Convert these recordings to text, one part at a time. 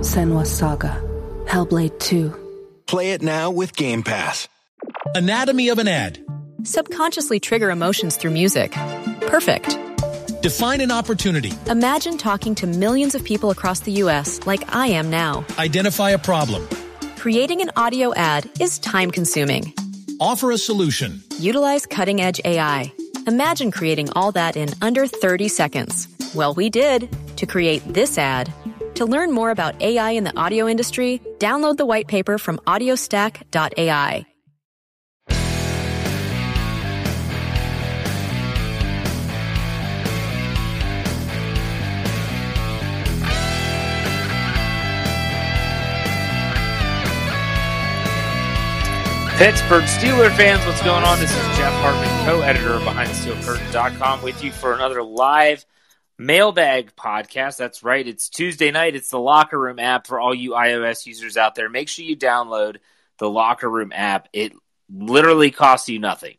Senua Saga. Hellblade 2. Play it now with Game Pass. Anatomy of an ad. Subconsciously trigger emotions through music. Perfect. Define an opportunity. Imagine talking to millions of people across the U.S. like I am now. Identify a problem. Creating an audio ad is time consuming. Offer a solution. Utilize cutting edge AI. Imagine creating all that in under 30 seconds. Well, we did to create this ad. To learn more about AI in the audio industry, download the white paper from audiostack.ai. Pittsburgh Steeler fans, what's going on? This is Jeff Hartman, co-editor of BehindTheSteelCurtain.com with you for another live mailbag podcast. That's right. It's Tuesday night. It's the Locker Room app for all you iOS users out there. Make sure you download the Locker Room app. It literally costs you nothing.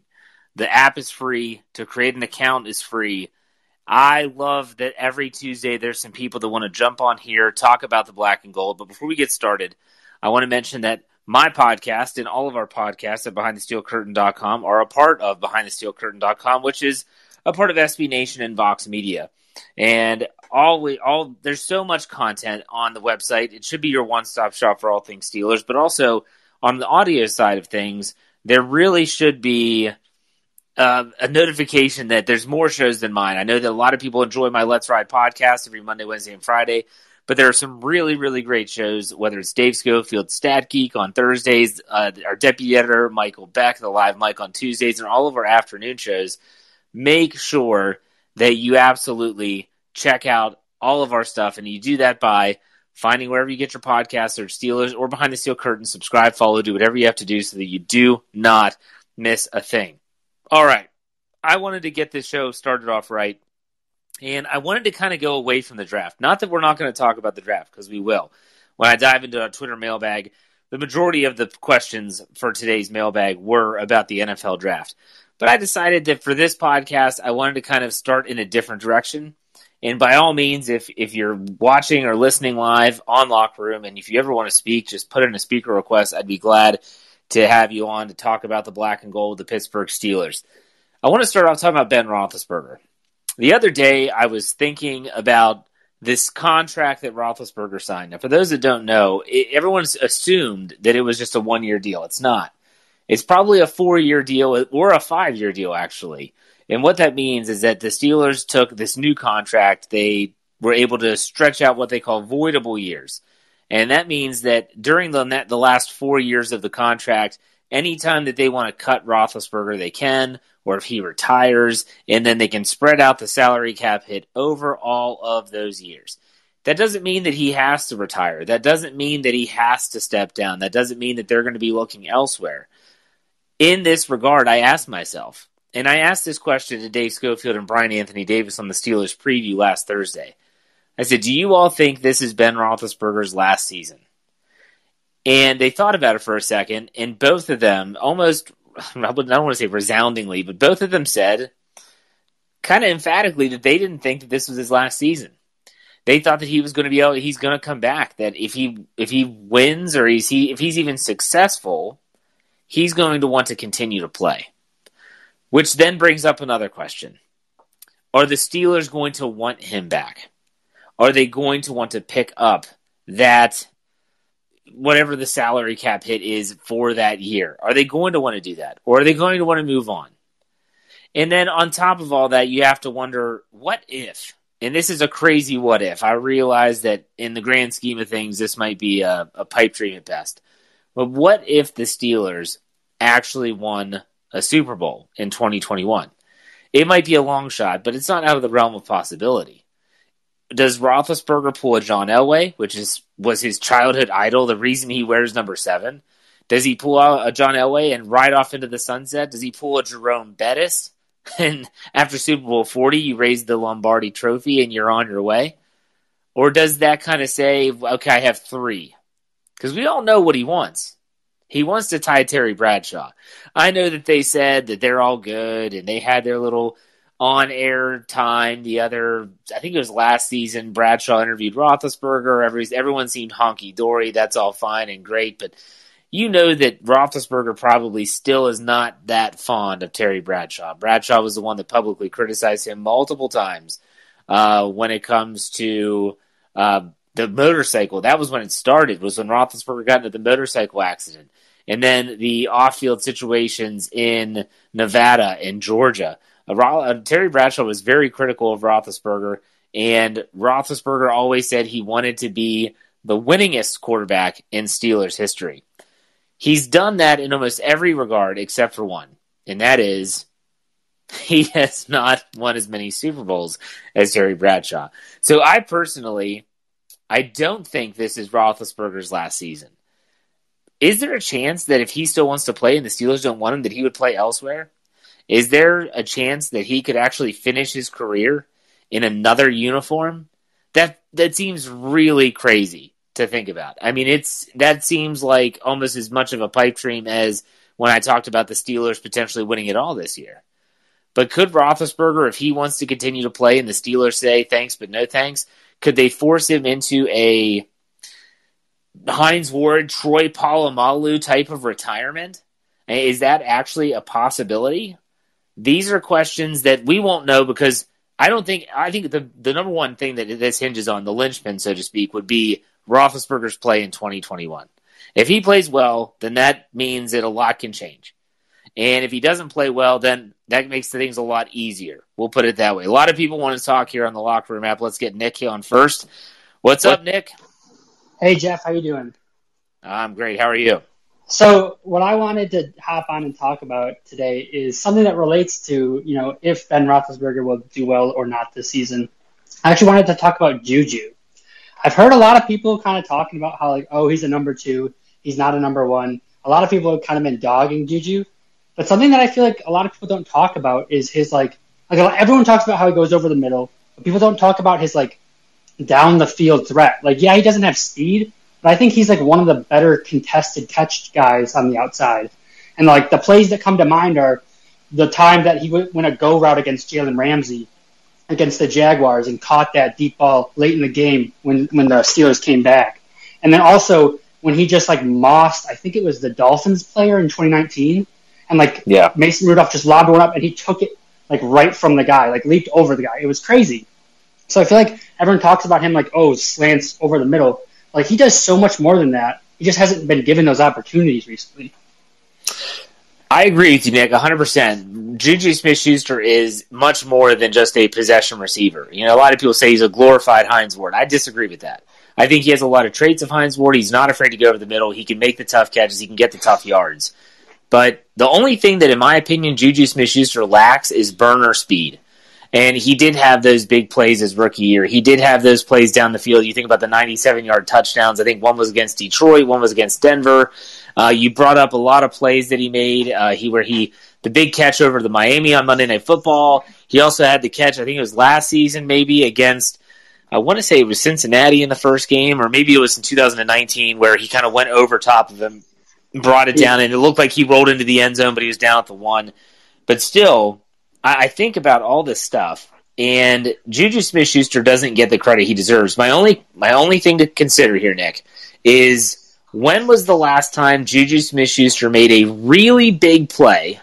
The app is free. To create an account is free. I love that every Tuesday there's some people that want to jump on here, talk about the black and gold. But before we get started, I want to mention that my podcast and all of our podcasts at BehindTheSteelCurtain.com are a part of BehindTheSteelCurtain.com, which is a part of SB Nation and Vox Media. And all we all there's so much content on the website. It should be your one-stop shop for all things Steelers, but also on the audio side of things, there really should be uh, a notification that there's more shows than mine. I know that a lot of people enjoy my Let's Ride podcast every Monday, Wednesday, and Friday, but there are some really, really great shows, whether it's Dave Schofield, Stat Geek on Thursdays, uh, our deputy editor, Michael Beck, the live mic on Tuesdays, and all of our afternoon shows. Make sure that you absolutely check out all of our stuff, and you do that by finding wherever you get your podcasts or Steelers or Behind the Steel Curtain, subscribe, follow, do whatever you have to do so that you do not miss a thing. All right. I wanted to get this show started off right. And I wanted to kind of go away from the draft. Not that we're not going to talk about the draft, because we will. When I dive into our Twitter mailbag, the majority of the questions for today's mailbag were about the NFL draft. But I decided that for this podcast, I wanted to kind of start in a different direction. And by all means, if if you're watching or listening live on Locker Room, and if you ever want to speak, just put in a speaker request. I'd be glad to have you on to talk about the black and gold, the Pittsburgh Steelers. I want to start off talking about Ben Roethlisberger. The other day, I was thinking about this contract that Roethlisberger signed. Now, for those that don't know, it, everyone's assumed that it was just a one year deal. It's not. It's probably a four year deal or a five year deal, actually. And what that means is that the Steelers took this new contract. They were able to stretch out what they call voidable years. And that means that during the, the last four years of the contract, anytime that they want to cut Roethlisberger, they can, or if he retires, and then they can spread out the salary cap hit over all of those years. That doesn't mean that he has to retire. That doesn't mean that he has to step down. That doesn't mean that they're going to be looking elsewhere. In this regard, I asked myself, and I asked this question to Dave Schofield and Brian Anthony Davis on the Steelers preview last Thursday. I said, Do you all think this is Ben Roethlisberger's last season? And they thought about it for a second, and both of them almost, I don't want to say resoundingly, but both of them said kind of emphatically that they didn't think that this was his last season. They thought that he was going to be able, he's going to come back. That if he if he wins or he's he if he's even successful, he's going to want to continue to play. Which then brings up another question: Are the Steelers going to want him back? Are they going to want to pick up that whatever the salary cap hit is for that year? Are they going to want to do that? Or are they going to want to move on? And then on top of all that, you have to wonder what if? And this is a crazy what if. I realize that in the grand scheme of things, this might be a, a pipe dream at best. But what if the Steelers actually won a Super Bowl in 2021? It might be a long shot, but it's not out of the realm of possibility. Does Roethlisberger pull a John Elway, which is was his childhood idol, the reason he wears number seven? Does he pull out a John Elway and ride off into the sunset? Does he pull a Jerome Bettis? And after Super Bowl 40, you raise the Lombardi trophy and you're on your way? Or does that kind of say, okay, I have three? Because we all know what he wants. He wants to tie Terry Bradshaw. I know that they said that they're all good and they had their little on air time. The other, I think it was last season, Bradshaw interviewed Roethlisberger. Every, everyone seemed honky dory. That's all fine and great. But you know that Roethlisberger probably still is not that fond of Terry Bradshaw. Bradshaw was the one that publicly criticized him multiple times uh, when it comes to uh, the motorcycle. That was when it started. Was when Roethlisberger got into the motorcycle accident, and then the off-field situations in Nevada and Georgia. Uh, uh Terry Bradshaw was very critical of Roethlisberger, and Roethlisberger always said he wanted to be the winningest quarterback in Steelers history. He's done that in almost every regard except for one, and that is he has not won as many Super Bowls as Terry Bradshaw. So I personally, I don't think this is Roethlisberger's last season. Is there a chance that if he still wants to play and the Steelers don't want him, that he would play elsewhere? Is there a chance that he could actually finish his career in another uniform? That that seems really crazy to think about. I mean, it's that seems like almost as much of a pipe dream as when I talked about the Steelers potentially winning it all this year. But could Roethlisberger, if he wants to continue to play, and the Steelers say thanks but no thanks, could they force him into a Hines Ward, Troy Polamalu type of retirement? Is that actually a possibility? These are questions that we won't know because I don't think I think the the number one thing that this hinges on, the linchpin, so to speak, would be Roethlisberger's play in 2021. If he plays well, then that means that a lot can change. And if he doesn't play well, then that makes the things a lot easier. We'll put it that way. A lot of people want to talk here on the locker room app. Let's get Nick on first. What's what? up, Nick? Hey, Jeff. How you doing? I'm great. How are you? So, what I wanted to hop on and talk about today is something that relates to, you know, if Ben Roethlisberger will do well or not this season. I actually wanted to talk about Juju. I've heard a lot of people kind of talking about how like, oh, he's a number two, he's not a number one. A lot of people have kind of been dogging Juju, but something that I feel like a lot of people don't talk about is his like like everyone talks about how he goes over the middle, but people don't talk about his like down the field threat. Like, yeah, he doesn't have speed, but I think he's like one of the better contested catch guys on the outside. And like the plays that come to mind are the time that he went a go route against Jalen Ramsey against the Jaguars and caught that deep ball late in the game when when the Steelers came back. And then also when he just like mossed, I think it was the Dolphins player in 2019, and like yeah. Mason Rudolph just lobbed one up and he took it like right from the guy, like leaped over the guy. It was crazy. So I feel like everyone talks about him like, oh, slants over the middle. Like he does so much more than that. He just hasn't been given those opportunities recently. I agree with you, Nick, 100%. Juju Smith Schuster is much more than just a possession receiver. You know, a lot of people say he's a glorified Hines Ward. I disagree with that. I think he has a lot of traits of Hines Ward. He's not afraid to go over the middle. He can make the tough catches. He can get the tough yards. But the only thing that, in my opinion, Juju Smith Schuster lacks is burner speed. And he did have those big plays his rookie year. He did have those plays down the field. You think about the 97 yard touchdowns. I think one was against Detroit, one was against Denver. Uh, you brought up a lot of plays that he made. Uh, he where he the big catch over the Miami on Monday Night Football. He also had the catch. I think it was last season, maybe against I want to say it was Cincinnati in the first game, or maybe it was in 2019 where he kind of went over top of him, brought it down, and it looked like he rolled into the end zone, but he was down at the one. But still, I, I think about all this stuff, and Juju Smith Schuster doesn't get the credit he deserves. My only my only thing to consider here, Nick, is when was the last time Juju Smith Schuster made a really big play?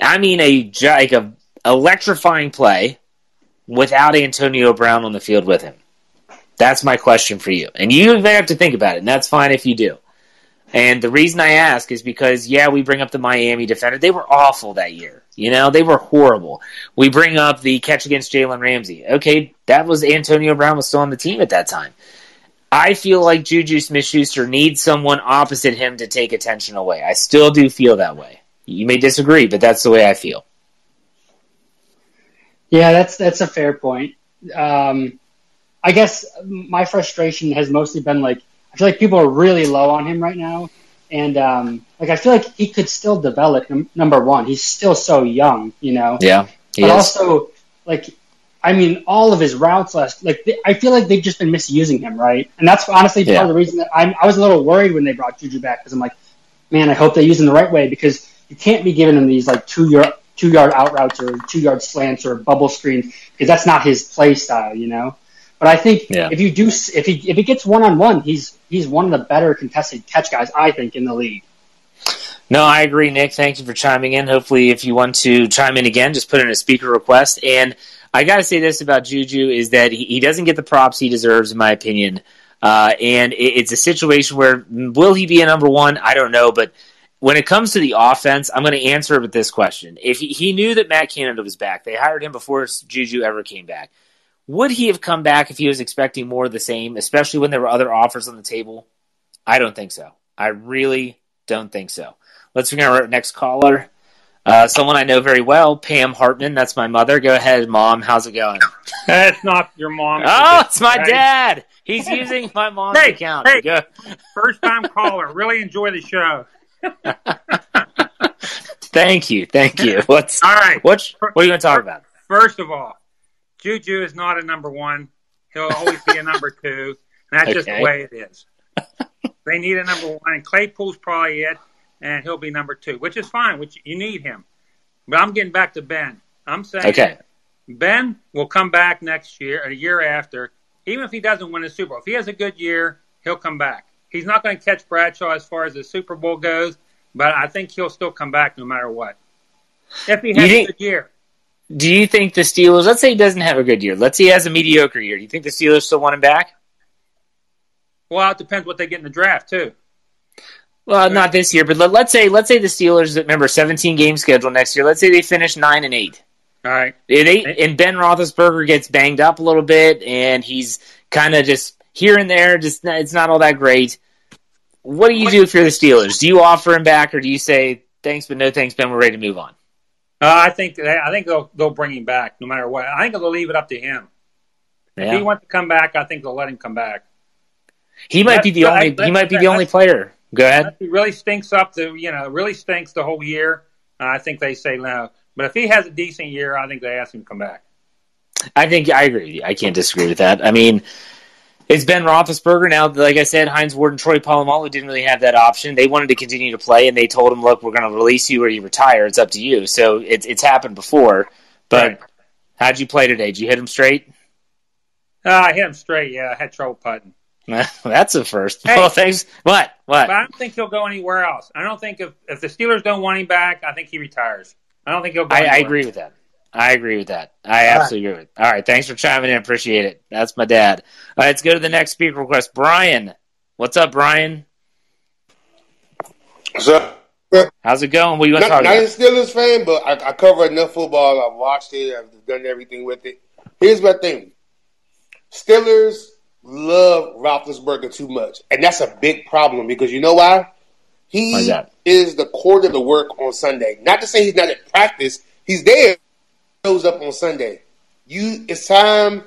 I mean, a like a electrifying play without Antonio Brown on the field with him? That's my question for you. And you may have to think about it, and that's fine if you do. And the reason I ask is because, yeah, we bring up the Miami defender. They were awful that year. You know, they were horrible. We bring up the catch against Jalen Ramsey. Okay, that was Antonio Brown was still on the team at that time. I feel like Juju Smith Schuster needs someone opposite him to take attention away. I still do feel that way. You may disagree, but that's the way I feel. Yeah, that's that's a fair point. Um, I guess my frustration has mostly been like I feel like people are really low on him right now, and um, like I feel like he could still develop. Num- number one, he's still so young, you know. Yeah, but is. also like I mean, all of his routes last like they, I feel like they've just been misusing him, right? And that's honestly part yeah. of the reason that I'm, I was a little worried when they brought Juju back because I'm like, man, I hope they use him the right way because you can't be giving him these like two year two yard out routes or two yard slants or bubble screens because that's not his play style, you know. But I think yeah. if you do, if he if he gets one on one, he's he's one of the better contested catch guys I think in the league. No, I agree, Nick. Thank you for chiming in. Hopefully, if you want to chime in again, just put in a speaker request. And I got to say this about Juju is that he, he, doesn't get the props he deserves, in my opinion. Uh, and it, it's a situation where will he be a number one? I don't know, but when it comes to the offense, I'm going to answer it with this question. If he, he, knew that Matt Canada was back, they hired him before Juju ever came back. Would he have come back if he was expecting more of the same, especially when there were other offers on the table? I don't think so. I really don't think so. Let's bring our next caller. Uh, someone I know very well, Pam Hartman. That's my mother. Go ahead, mom. How's it going? That's not your mom. Oh, it's my dad. He's using my mom's hey, account. Hey, first time caller. Really enjoy the show. thank you, thank you. What's all right? What what are you going to talk about? First of all, Juju is not a number one. He'll always be a number two. And that's okay. just the way it is. they need a number one, and Claypool's probably it, and he'll be number two, which is fine. Which you need him. But I'm getting back to Ben. I'm saying okay. Ben will come back next year, a year after, even if he doesn't win a Super Bowl. If he has a good year, he'll come back. He's not going to catch Bradshaw as far as the Super Bowl goes, but I think he'll still come back no matter what. If he has a good year. Do you think the Steelers, let's say he doesn't have a good year, let's say he has a mediocre year, do you think the Steelers still want him back? Well, it depends what they get in the draft, too. Well, not this year, but let, us say let's say the Steelers remember 17 game schedule next year. Let's say they finish nine and eight. All right. They, and Ben Roethlisberger gets banged up a little bit, and he's kind of just here and there. Just it's not all that great. What do you do if you're the Steelers? Do you offer him back, or do you say thanks but no thanks, Ben? We're ready to move on. Uh, I think I think they'll they'll bring him back no matter what. I think they'll leave it up to him. Yeah. If he wants to come back, I think they'll let him come back. He might be the only. he might be the only player. Go ahead. He really stinks up the you know really stinks the whole year. Uh, I think they say no. But if he has a decent year, I think they ask him to come back. I think I agree. I can't disagree with that. I mean, it's Ben Roethlisberger now. Like I said, Hines Ward and Troy Polamalu didn't really have that option. They wanted to continue to play, and they told him, "Look, we're going to release you or you retire. It's up to you." So it's it's happened before. But right. how'd you play today? Did you hit him straight? Uh, I hit him straight. Yeah, I had trouble putting. That's the first. Hey, well, thanks. What? What? I don't think he'll go anywhere else. I don't think if if the Steelers don't want him back, I think he retires. I don't think he'll. I, I agree with that. I agree with that. I All absolutely right. agree with. It. All right, thanks for chiming in. Appreciate it. That's my dad. All right, let's go to the next speaker request. Brian, what's up, Brian? What's up? How's it going? What are you want to talk not about? Not a Steelers fan, but I, I cover enough football. I've watched it. I've done everything with it. Here's my thing: Steelers love Roethlisberger too much, and that's a big problem because you know why? He is the core of the work on Sunday. Not to say he's not at practice; he's there shows up on Sunday. You, it's time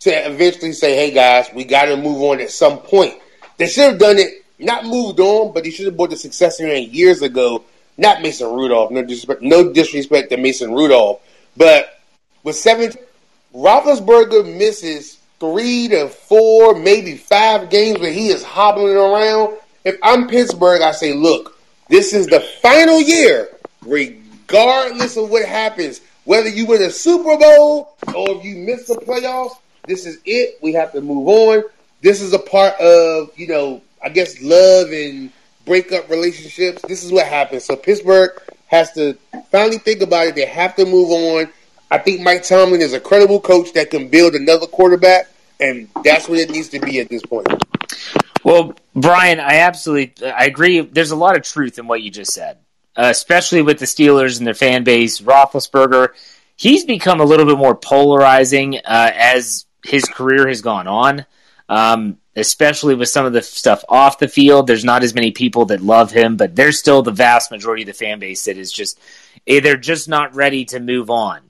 to eventually say, "Hey guys, we got to move on at some point." They should have done it, not moved on, but they should have brought the successor in years ago. Not Mason Rudolph. No disrespect, no disrespect to Mason Rudolph, but with seven, Roethlisberger misses three to four, maybe five games where he is hobbling around. If I'm Pittsburgh, I say, look, this is the final year, regardless of what happens. Whether you win a Super Bowl or if you miss the playoffs, this is it. We have to move on. This is a part of, you know, I guess love and breakup relationships. This is what happens. So Pittsburgh has to finally think about it. They have to move on. I think Mike Tomlin is a credible coach that can build another quarterback, and that's what it needs to be at this point. Well, Brian, I absolutely I agree. There's a lot of truth in what you just said, uh, especially with the Steelers and their fan base. Roethlisberger, he's become a little bit more polarizing uh, as his career has gone on. Um, especially with some of the stuff off the field. There's not as many people that love him, but there's still the vast majority of the fan base that is just eh, they're just not ready to move on.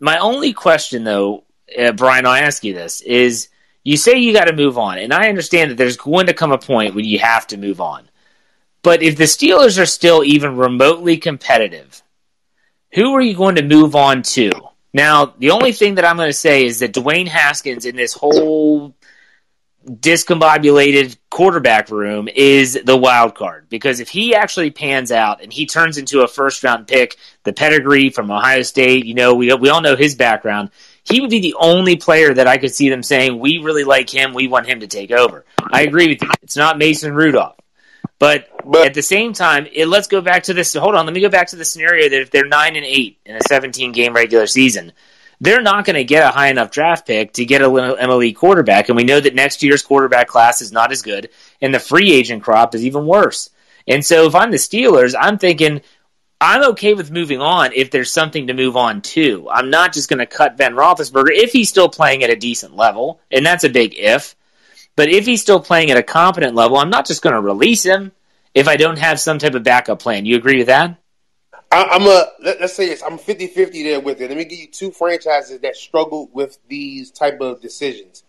My only question, though, uh, Brian, I'll ask you this: is you say you got to move on, and I understand that there's going to come a point when you have to move on. But if the Steelers are still even remotely competitive, who are you going to move on to? Now, the only thing that I'm going to say is that Dwayne Haskins in this whole discombobulated quarterback room is the wild card because if he actually pans out and he turns into a first round pick, the pedigree from Ohio State, you know, we we all know his background. He would be the only player that I could see them saying we really like him, we want him to take over. I agree with you. It's not Mason Rudolph. But, but at the same time, it, let's go back to this. Hold on, let me go back to the scenario that if they're nine and eight in a 17 game regular season, they're not going to get a high enough draft pick to get a little MLE quarterback. And we know that next year's quarterback class is not as good, and the free agent crop is even worse. And so if I'm the Steelers, I'm thinking I'm okay with moving on if there's something to move on to. I'm not just going to cut Ben Roethlisberger if he's still playing at a decent level, and that's a big if. But if he's still playing at a competent level, I'm not just going to release him if I don't have some type of backup plan. You agree with that? I, am a let, us say this. I'm 50-50 there with it. Let me give you two franchises that struggled with these type of decisions.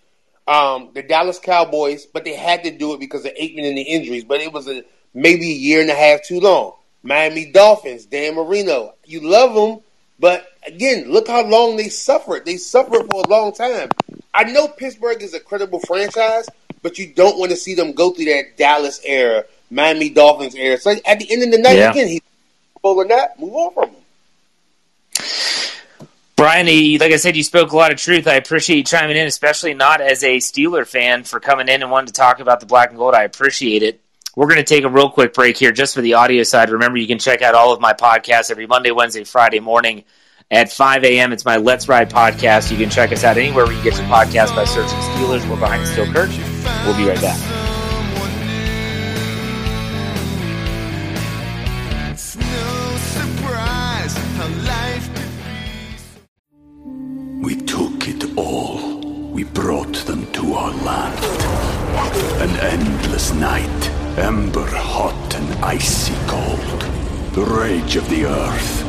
Um, the Dallas Cowboys, but they had to do it because of Aikman and the injuries. But it was a maybe a year and a half too long. Miami Dolphins, Dan Marino. You love them, but again, look how long they suffered. They suffered for a long time. I know Pittsburgh is a credible franchise, but you don't want to see them go through that Dallas era, Miami Dolphins era. So at the end of the night, yeah. again, he or not, move on from him. Brian, like I said, you spoke a lot of truth. I appreciate you chiming in, especially not as a Steeler fan for coming in and wanting to talk about the black and gold. I appreciate it. We're going to take a real quick break here just for the audio side. Remember, you can check out all of my podcasts every Monday, Wednesday, Friday morning at 5 a.m. It's my Let's Ride podcast. You can check us out anywhere where you get your podcast by searching Steelers. We're behind steel curtain. We'll be right back. We took it all. We brought them to our land. An endless night, ember hot and icy cold. The rage of the earth.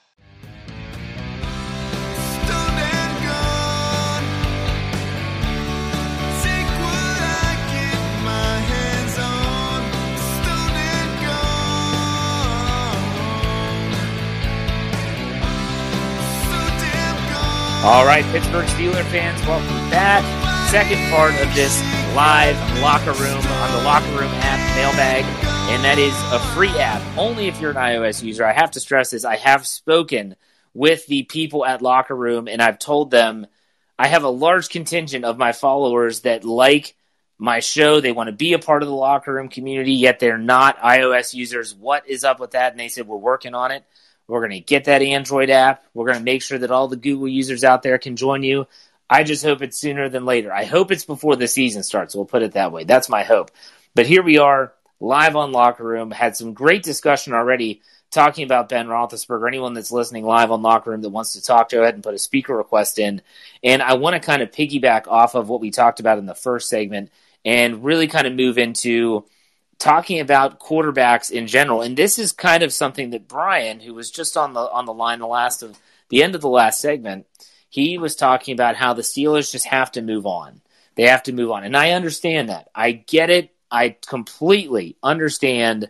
All right, Pittsburgh Steeler fans, welcome back. Second part of this live locker room on the locker room app mailbag, and that is a free app only if you're an iOS user. I have to stress this. I have spoken with the people at Locker Room, and I've told them I have a large contingent of my followers that like my show. They want to be a part of the Locker Room community, yet they're not iOS users. What is up with that? And they said, We're working on it. We're going to get that Android app. We're going to make sure that all the Google users out there can join you. I just hope it's sooner than later. I hope it's before the season starts. We'll put it that way. That's my hope. But here we are, live on Locker Room. Had some great discussion already talking about Ben Roethlisberger. Anyone that's listening live on Locker Room that wants to talk, go ahead and put a speaker request in. And I want to kind of piggyback off of what we talked about in the first segment and really kind of move into talking about quarterbacks in general, and this is kind of something that Brian, who was just on the on the line the last of the end of the last segment, he was talking about how the Steelers just have to move on. They have to move on. And I understand that. I get it. I completely understand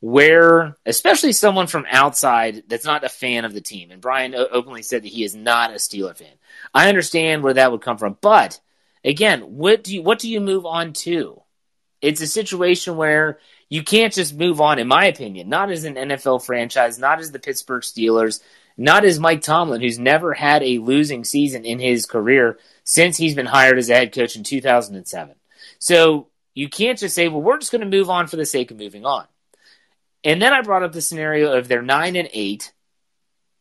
where, especially someone from outside that's not a fan of the team. And Brian openly said that he is not a Steeler fan. I understand where that would come from. But again, what do you, what do you move on to? It's a situation where you can't just move on, in my opinion, not as an NFL franchise, not as the Pittsburgh Steelers, not as Mike Tomlin, who's never had a losing season in his career since he's been hired as a head coach in 2007. So you can't just say, well, we're just going to move on for the sake of moving on. And then I brought up the scenario of they're nine and eight,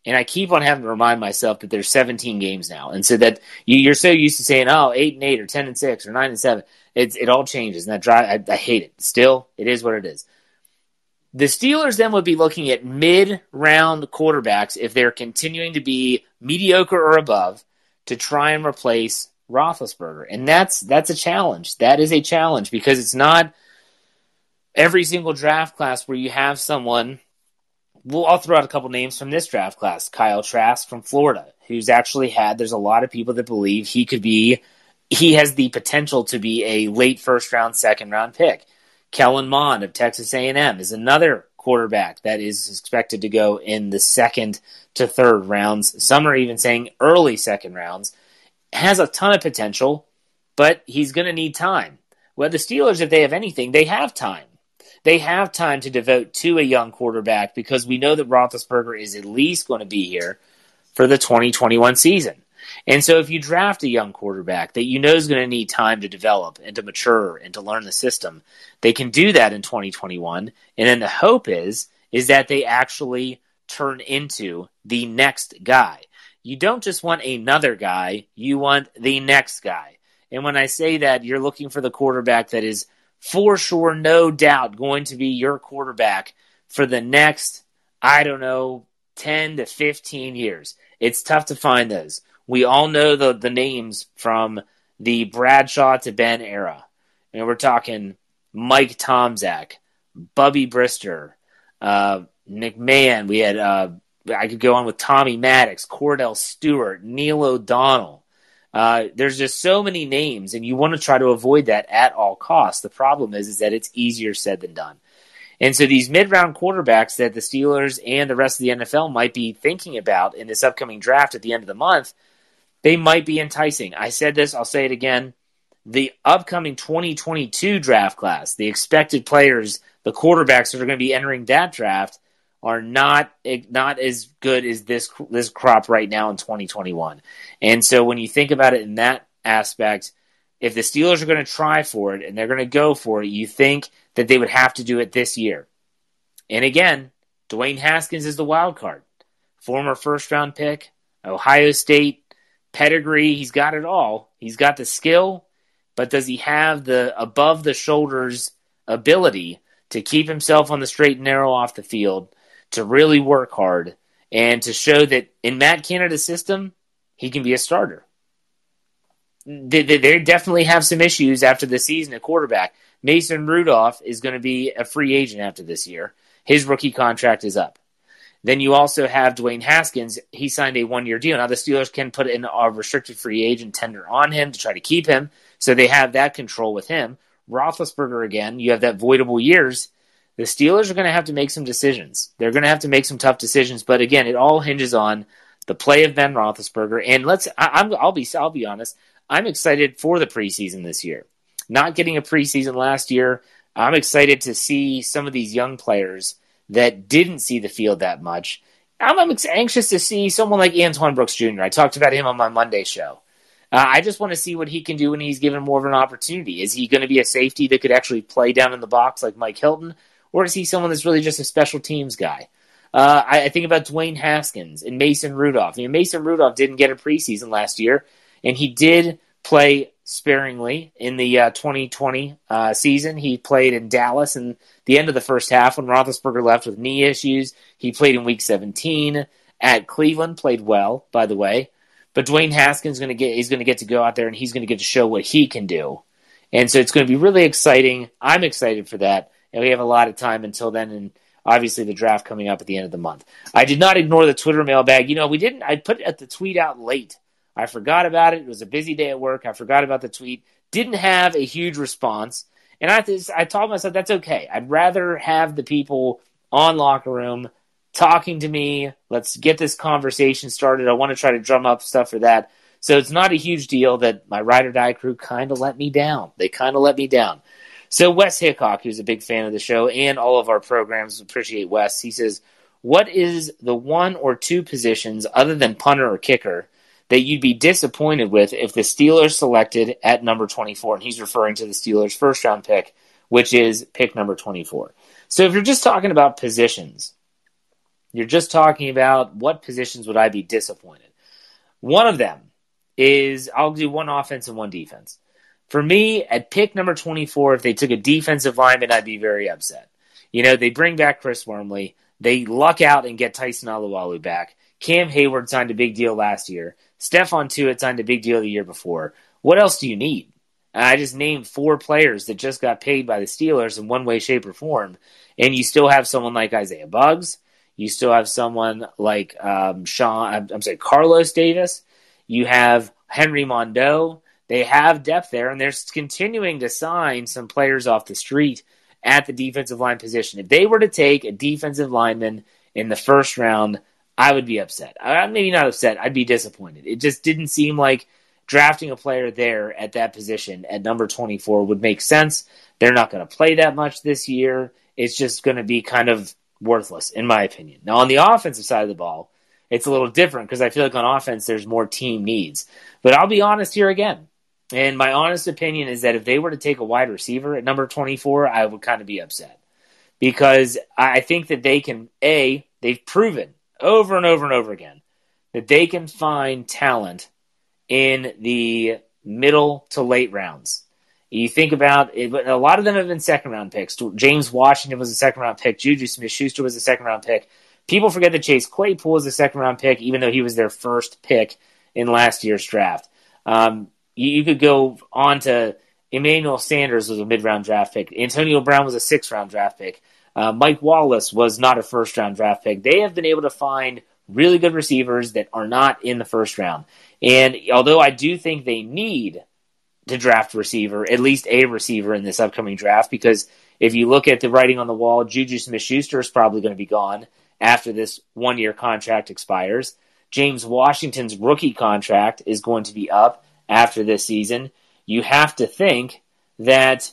and I keep on having to remind myself that there's 17 games now, and so that you, are so used to saying, oh, eight and eight, or 10 and six, or nine and seven. It's, it all changes, and that drive, I, I hate it. Still, it is what it is. The Steelers then would be looking at mid-round quarterbacks if they're continuing to be mediocre or above to try and replace Roethlisberger, and that's that's a challenge. That is a challenge because it's not every single draft class where you have someone. Well, I'll throw out a couple names from this draft class. Kyle Trask from Florida, who's actually had. There's a lot of people that believe he could be. He has the potential to be a late first round, second round pick. Kellen Mond of Texas A&M is another quarterback that is expected to go in the second to third rounds. Some are even saying early second rounds. Has a ton of potential, but he's going to need time. Well, the Steelers, if they have anything, they have time they have time to devote to a young quarterback because we know that Roethlisberger is at least going to be here for the 2021 season. And so if you draft a young quarterback that you know is going to need time to develop and to mature and to learn the system, they can do that in 2021. And then the hope is is that they actually turn into the next guy. You don't just want another guy, you want the next guy. And when I say that, you're looking for the quarterback that is for sure, no doubt, going to be your quarterback for the next, I don't know, 10 to 15 years. It's tough to find those. We all know the, the names from the Bradshaw to Ben era. And we're talking Mike Tomczak, Bubby Brister, uh, McMahon. We had, uh, I could go on with Tommy Maddox, Kordell Stewart, Neil O'Donnell, uh, there's just so many names, and you want to try to avoid that at all costs. The problem is, is that it's easier said than done. And so these mid-round quarterbacks that the Steelers and the rest of the NFL might be thinking about in this upcoming draft at the end of the month, they might be enticing. I said this, I'll say it again. The upcoming 2022 draft class, the expected players, the quarterbacks that are going to be entering that draft are not not as good as this this crop right now in 2021. And so when you think about it in that aspect, if the Steelers are going to try for it and they're going to go for it, you think that they would have to do it this year. And again, Dwayne Haskins is the wild card. Former first round pick, Ohio State pedigree, he's got it all. He's got the skill, but does he have the above the shoulders ability to keep himself on the straight and narrow off the field to really work hard and to show that in Matt Canada's system, he can be a starter. They, they, they definitely have some issues after the season at quarterback. Mason Rudolph is going to be a free agent after this year. His rookie contract is up. Then you also have Dwayne Haskins. He signed a one year deal. Now, the Steelers can put in a restricted free agent tender on him to try to keep him. So they have that control with him. Roethlisberger, again, you have that voidable years the Steelers are going to have to make some decisions. They're going to have to make some tough decisions. But again, it all hinges on the play of Ben Roethlisberger. And let's, I, am I'll be, I'll be honest. I'm excited for the preseason this year. Not getting a preseason last year, I'm excited to see some of these young players that didn't see the field that much. I'm, anxious to see someone like Antoine Brooks Jr. I talked about him on my Monday show. Uh, I just want to see what he can do when he's given more of an opportunity. Is he going to be a safety that could actually play down in the box like Mike Hilton? or is he someone that's really just a special teams guy? Uh, I, I, think about Dwayne Haskins and Mason Rudolph. I mean, Mason Rudolph didn't get a preseason last year, and he did play sparingly in the uh, 2020 uh, season. He played in Dallas in the end of the first half when Roethlisberger left with knee issues. He played in Week 17 at Cleveland, played well, by the way. But Dwayne Haskins going to get he's going to get to go out there and he's going to get to show what he can do. And so it's going to be really exciting. I'm excited for that and we have a lot of time until then, and obviously the draft coming up at the end of the month. I did not ignore the Twitter mailbag. You know, we didn't. I put the tweet out late I forgot about it. It was a busy day at work. I forgot about the tweet. Didn't have a huge response. And I, I told myself that's okay. I'd rather have the people on locker room talking to me. Let's get this conversation started. I want to try to drum up stuff for that. So it's not a huge deal that my ride or die crew kind of let me down. They kind of let me down. So Wes Hickok, who's a big fan of the show and all of our programs, appreciate Wes. He says, "What is the one or two positions other than punter or kicker that you'd be disappointed with if the Steelers selected at number 24?" And he's referring to the Steelers' first round pick, which is pick number 24. So if you're just talking about positions, you're just talking about what positions would I be disappointed. One of them is I'll do one offense and one defense. For me, at pick number 24, if they took a defensive lineman, I'd be very upset. You know, they bring back Chris Wormley. They luck out and get Tyson Alualu back. Cam Hayward signed a big deal last year. Stephon Tuitt signed a big deal the year before. What else do you need? I just named four players that just got paid by the Steelers in one way, shape, or form. And you still have someone like Isaiah Buggs. You still have someone like um, Sean, I'm, I'm sorry, Carlos Davis. You have Henry Mondeaux. They have depth there, and they're continuing to sign some players off the street at the defensive line position. If they were to take a defensive lineman in the first round, I would be upset. I'm maybe not upset. I'd be disappointed. It just didn't seem like drafting a player there at that position at number 24 would make sense. They're not going to play that much this year. It's just going to be kind of worthless, in my opinion. Now, on the offensive side of the ball, it's a little different because I feel like on offense, there's more team needs. But I'll be honest here again. And my honest opinion is that if they were to take a wide receiver at number 24, I would kind of be upset. Because I think that they can, A, they've proven over and over and over again that they can find talent in the middle to late rounds. You think about it, a lot of them have been second round picks. James Washington was a second round pick. Juju Smith Schuster was a second round pick. People forget that Chase Claypool was a second round pick, even though he was their first pick in last year's draft. Um, you, you, could go on to Emmanuel Sanders was a mid round draft pick. Antonio Brown was a sixth round draft pick. Uh, Mike Wallace was not a first round draft pick. They have been able to find really good receivers that are not in the first round. And although I do think they need to draft a receiver, at least a receiver in this upcoming draft, because if you look at the writing on the wall, Juju Smith Schuster is probably going to be gone after this one year contract expires. James Washington's rookie contract is going to be up after this season. You have to think that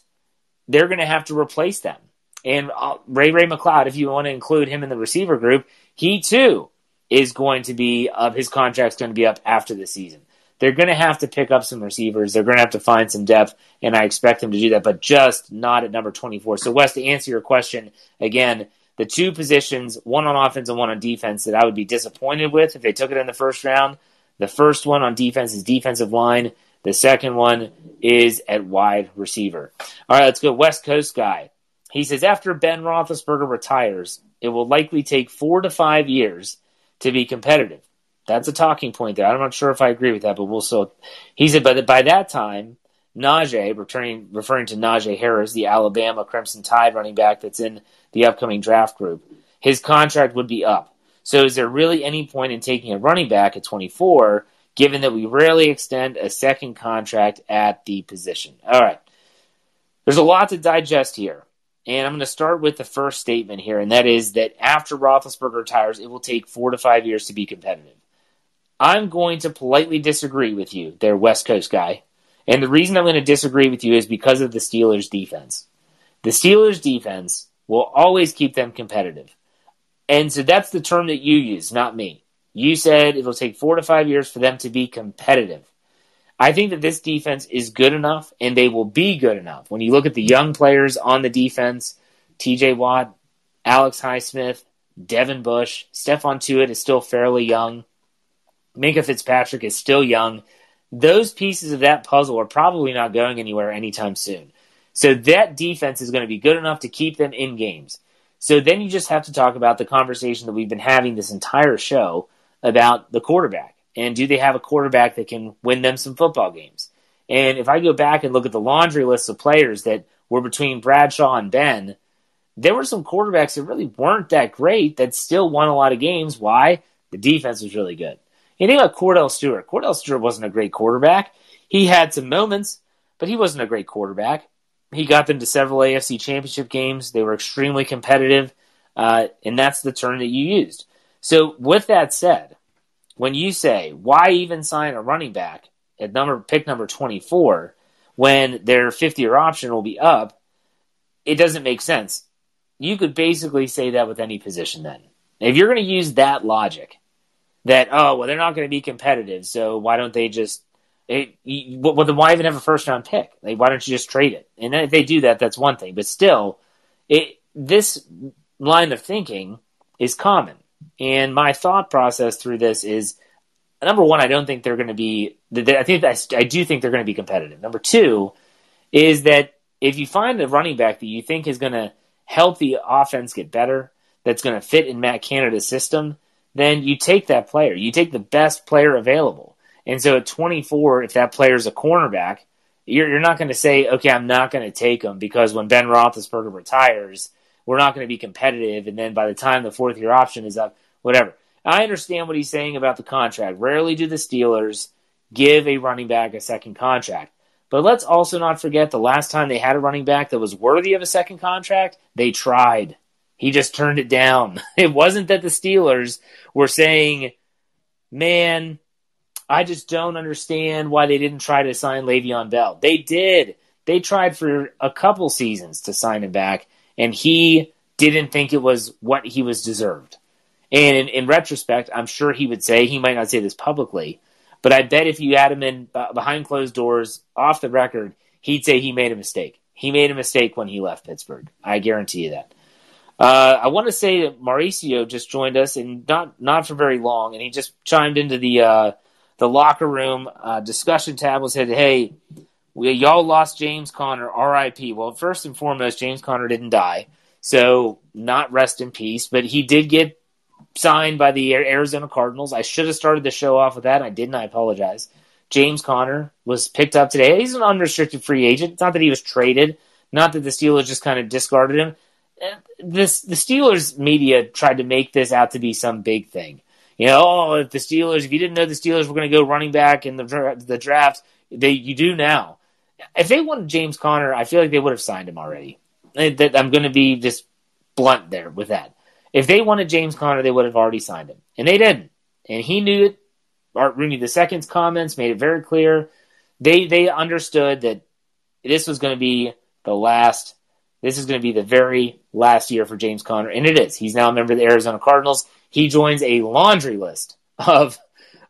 they're going to have to replace them. And uh, Ray Ray McCloud, if you want to include him in the receiver group, he too is going to be up. His contract's going to be up after the season. They're going to have to pick up some receivers. They're going to have to find some depth, and I expect them to do that, but just not at number 24. So, Wes, to answer your question, again, the two positions, one on offense and one on defense, that I would be disappointed with if they took it in the first round. The first one on defense is defensive line. The second one is at wide receiver. All right, let's go. West Coast guy. He says after Ben Roethlisberger retires, it will likely take four to five years to be competitive. That's a talking point there. I'm not sure if I agree with that, but we'll so. He said, but by that time, Najee, returning, referring to Najee Harris, the Alabama Crimson Tide running back that's in the upcoming draft group, his contract would be up. So is there really any point in taking a running back at 24, given that we rarely extend a second contract at the position? All right. There's a lot to digest here. And I'm going to start with the first statement here, and that is that after Roethlisberger retires, it will take four to five years to be competitive. I'm going to politely disagree with you, there, West Coast guy. And the reason I'm going to disagree with you is because of the Steelers' defense. The Steelers' defense will always keep them competitive. And so that's the term that you use, not me. You said it'll take four to five years for them to be competitive. I think that this defense is good enough and they will be good enough. When you look at the young players on the defense, TJ Watt, Alex Highsmith, Devin Bush, Stephon Tuitt is still fairly young. Minkah Fitzpatrick is still young. Those pieces of that puzzle are probably not going anywhere anytime soon. So that defense is going to be good enough to keep them in games. So then you just have to talk about the conversation that we've been having this entire show about the quarterback. And do they have a quarterback that can win them some football games? And if I go back and look at the laundry list of players that were between Bradshaw and Ben, there were some quarterbacks that really weren't that great that still won a lot of games. Why? The defense was really good. You think about Kordell Stewart. Kordell Stewart wasn't a great quarterback. He had some moments, but he wasn't a great quarterback. He got them to several AFC championship games. They were extremely competitive, uh, and that's the term that you used. So, with that said, when you say, why even sign a running back at number pick number 24 when their 50 year option will be up, it doesn't make sense. You could basically say that with any position then. If you're going to use that logic, that, oh, well, they're not going to be competitive, so why don't they just eh, it, well, then why even have a first round pick? Like, why don't you just trade it? And if they do that, that's one thing. But still, it this line of thinking is common. And my thought process through this is number one, I don't think they're going to be. I think I, do think they're going to be competitive. Number two is that if you find a running back that you think is going to help the offense get better, that's going to fit in Matt Canada's system, then you take that player. You take the best player available. And so at 24, if that player is a cornerback, you're, you're not going to say, okay, I'm not going to take him because when Ben Roethlisberger retires, we're not going to be competitive. And then by the time the fourth year option is up, whatever. I understand what he's saying about the contract. Rarely do the Steelers give a running back a second contract. But let's also not forget the last time they had a running back that was worthy of a second contract, they tried. He just turned it down. It wasn't that the Steelers were saying, man, I just don't understand why they didn't try to sign Le'Veon Bell. They did. They tried for a couple seasons to sign him back, and he didn't think it was what he was deserved. And in, in retrospect, I'm sure he would say, he might not say this publicly, but I bet if you had him in behind closed doors, off the record, he'd say he made a mistake. He made a mistake when he left Pittsburgh. I guarantee you that. Uh, I want to say that Mauricio just joined us, and not not for very long, and he just chimed into the uh, the locker room uh, discussion tab and said, "Hey, we, y'all lost James Conner, R.I.P." Well, first and foremost, James Conner didn't die, so not rest in peace, but he did get signed by the Arizona Cardinals. I should have started the show off with that. I didn't. I apologize. James Conner was picked up today. He's an unrestricted free agent. It's not that he was traded. Not that the Steelers just kind of discarded him uh, this the Steelers media tried to make this out to be some big thing. You know, oh, if the Steelers, if you didn't know the Steelers were going to go running back in the the draft, they you do now. If they wanted James Conner, I feel like they would have signed him already. Eh, I'm going to be just blunt there with that. If they wanted James Conner, they would have already signed him, and they didn't. And he knew it. Art Rooney II's comments made it very clear. They they understood that this was going to be the last this is going to be the very last year for James Conner, and it is. He's now a member of the Arizona Cardinals. He joins a laundry list of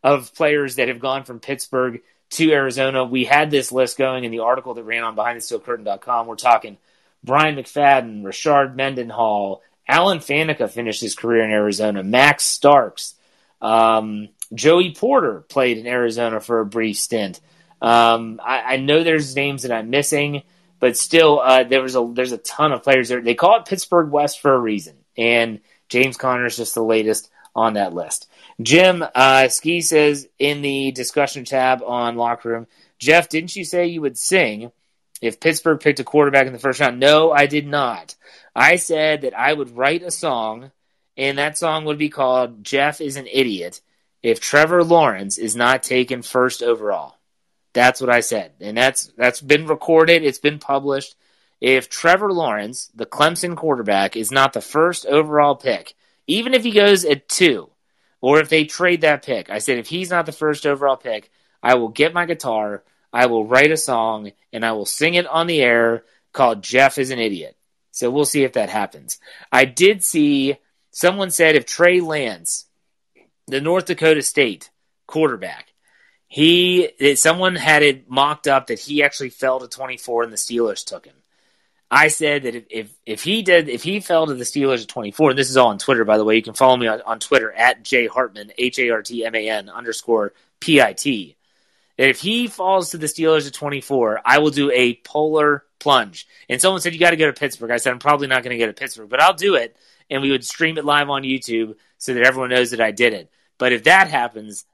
of players that have gone from Pittsburgh to Arizona. We had this list going in the article that ran on BehindTheSteelCurtain.com. We're talking Bryant McFadden, Rashard Mendenhall, Alan Faneca finished his career in Arizona, Max Starks, um, Joey Porter played in Arizona for a brief stint. Um, I, I, know there's names that I'm missing but still, uh, there was a there's a ton of players there. They call it Pittsburgh West for a reason, and James Conner is just the latest on that list. Jim uh, Ski says in the discussion tab on locker room, Jeff, didn't you say you would sing if Pittsburgh picked a quarterback in the first round? No, I did not. I said that I would write a song, and that song would be called "Jeff is an Idiot." If Trevor Lawrence is not taken first overall. That's what I said. And that's that's been recorded, it's been published. If Trevor Lawrence, the Clemson quarterback, is not the first overall pick, even if he goes at 2 or if they trade that pick, I said if he's not the first overall pick, I will get my guitar, I will write a song and I will sing it on the air called Jeff is an idiot. So we'll see if that happens. I did see someone said if Trey Lance, the North Dakota State quarterback, he someone had it mocked up that he actually fell to 24 and the Steelers took him. I said that if, if, if he did if he fell to the Steelers at 24, and this is all on Twitter by the way, you can follow me on, on Twitter at J Hartman H A R T M A N underscore P I T. That if he falls to the Steelers at 24, I will do a polar plunge. And someone said you got to go to Pittsburgh. I said I'm probably not going to go to Pittsburgh, but I'll do it, and we would stream it live on YouTube so that everyone knows that I did it. But if that happens,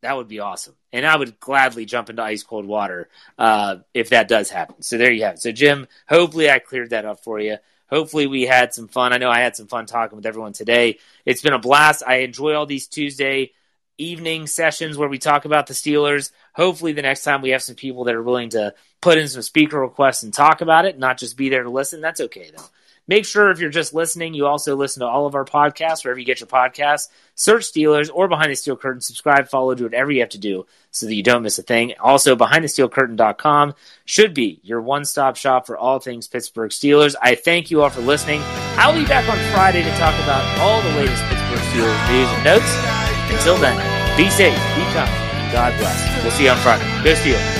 that would be awesome. And I would gladly jump into ice cold water uh, if that does happen. So there you have it. So, Jim, hopefully I cleared that up for you. Hopefully we had some fun. I know I had some fun talking with everyone today. It's been a blast. I enjoy all these Tuesday evening sessions where we talk about the Steelers. Hopefully, the next time we have some people that are willing to put in some speaker requests and talk about it, not just be there to listen. That's okay, though. Make sure if you're just listening, you also listen to all of our podcasts wherever you get your podcasts. Search Steelers or Behind the Steel Curtain, subscribe, follow, do whatever you have to do so that you don't miss a thing. Also, BehindTheSteelCurtain.com should be your one stop shop for all things Pittsburgh Steelers. I thank you all for listening. I'll be back on Friday to talk about all the latest Pittsburgh Steelers news and notes. Until then, be safe, be kind, God bless. We'll see you on Friday. Go Steelers.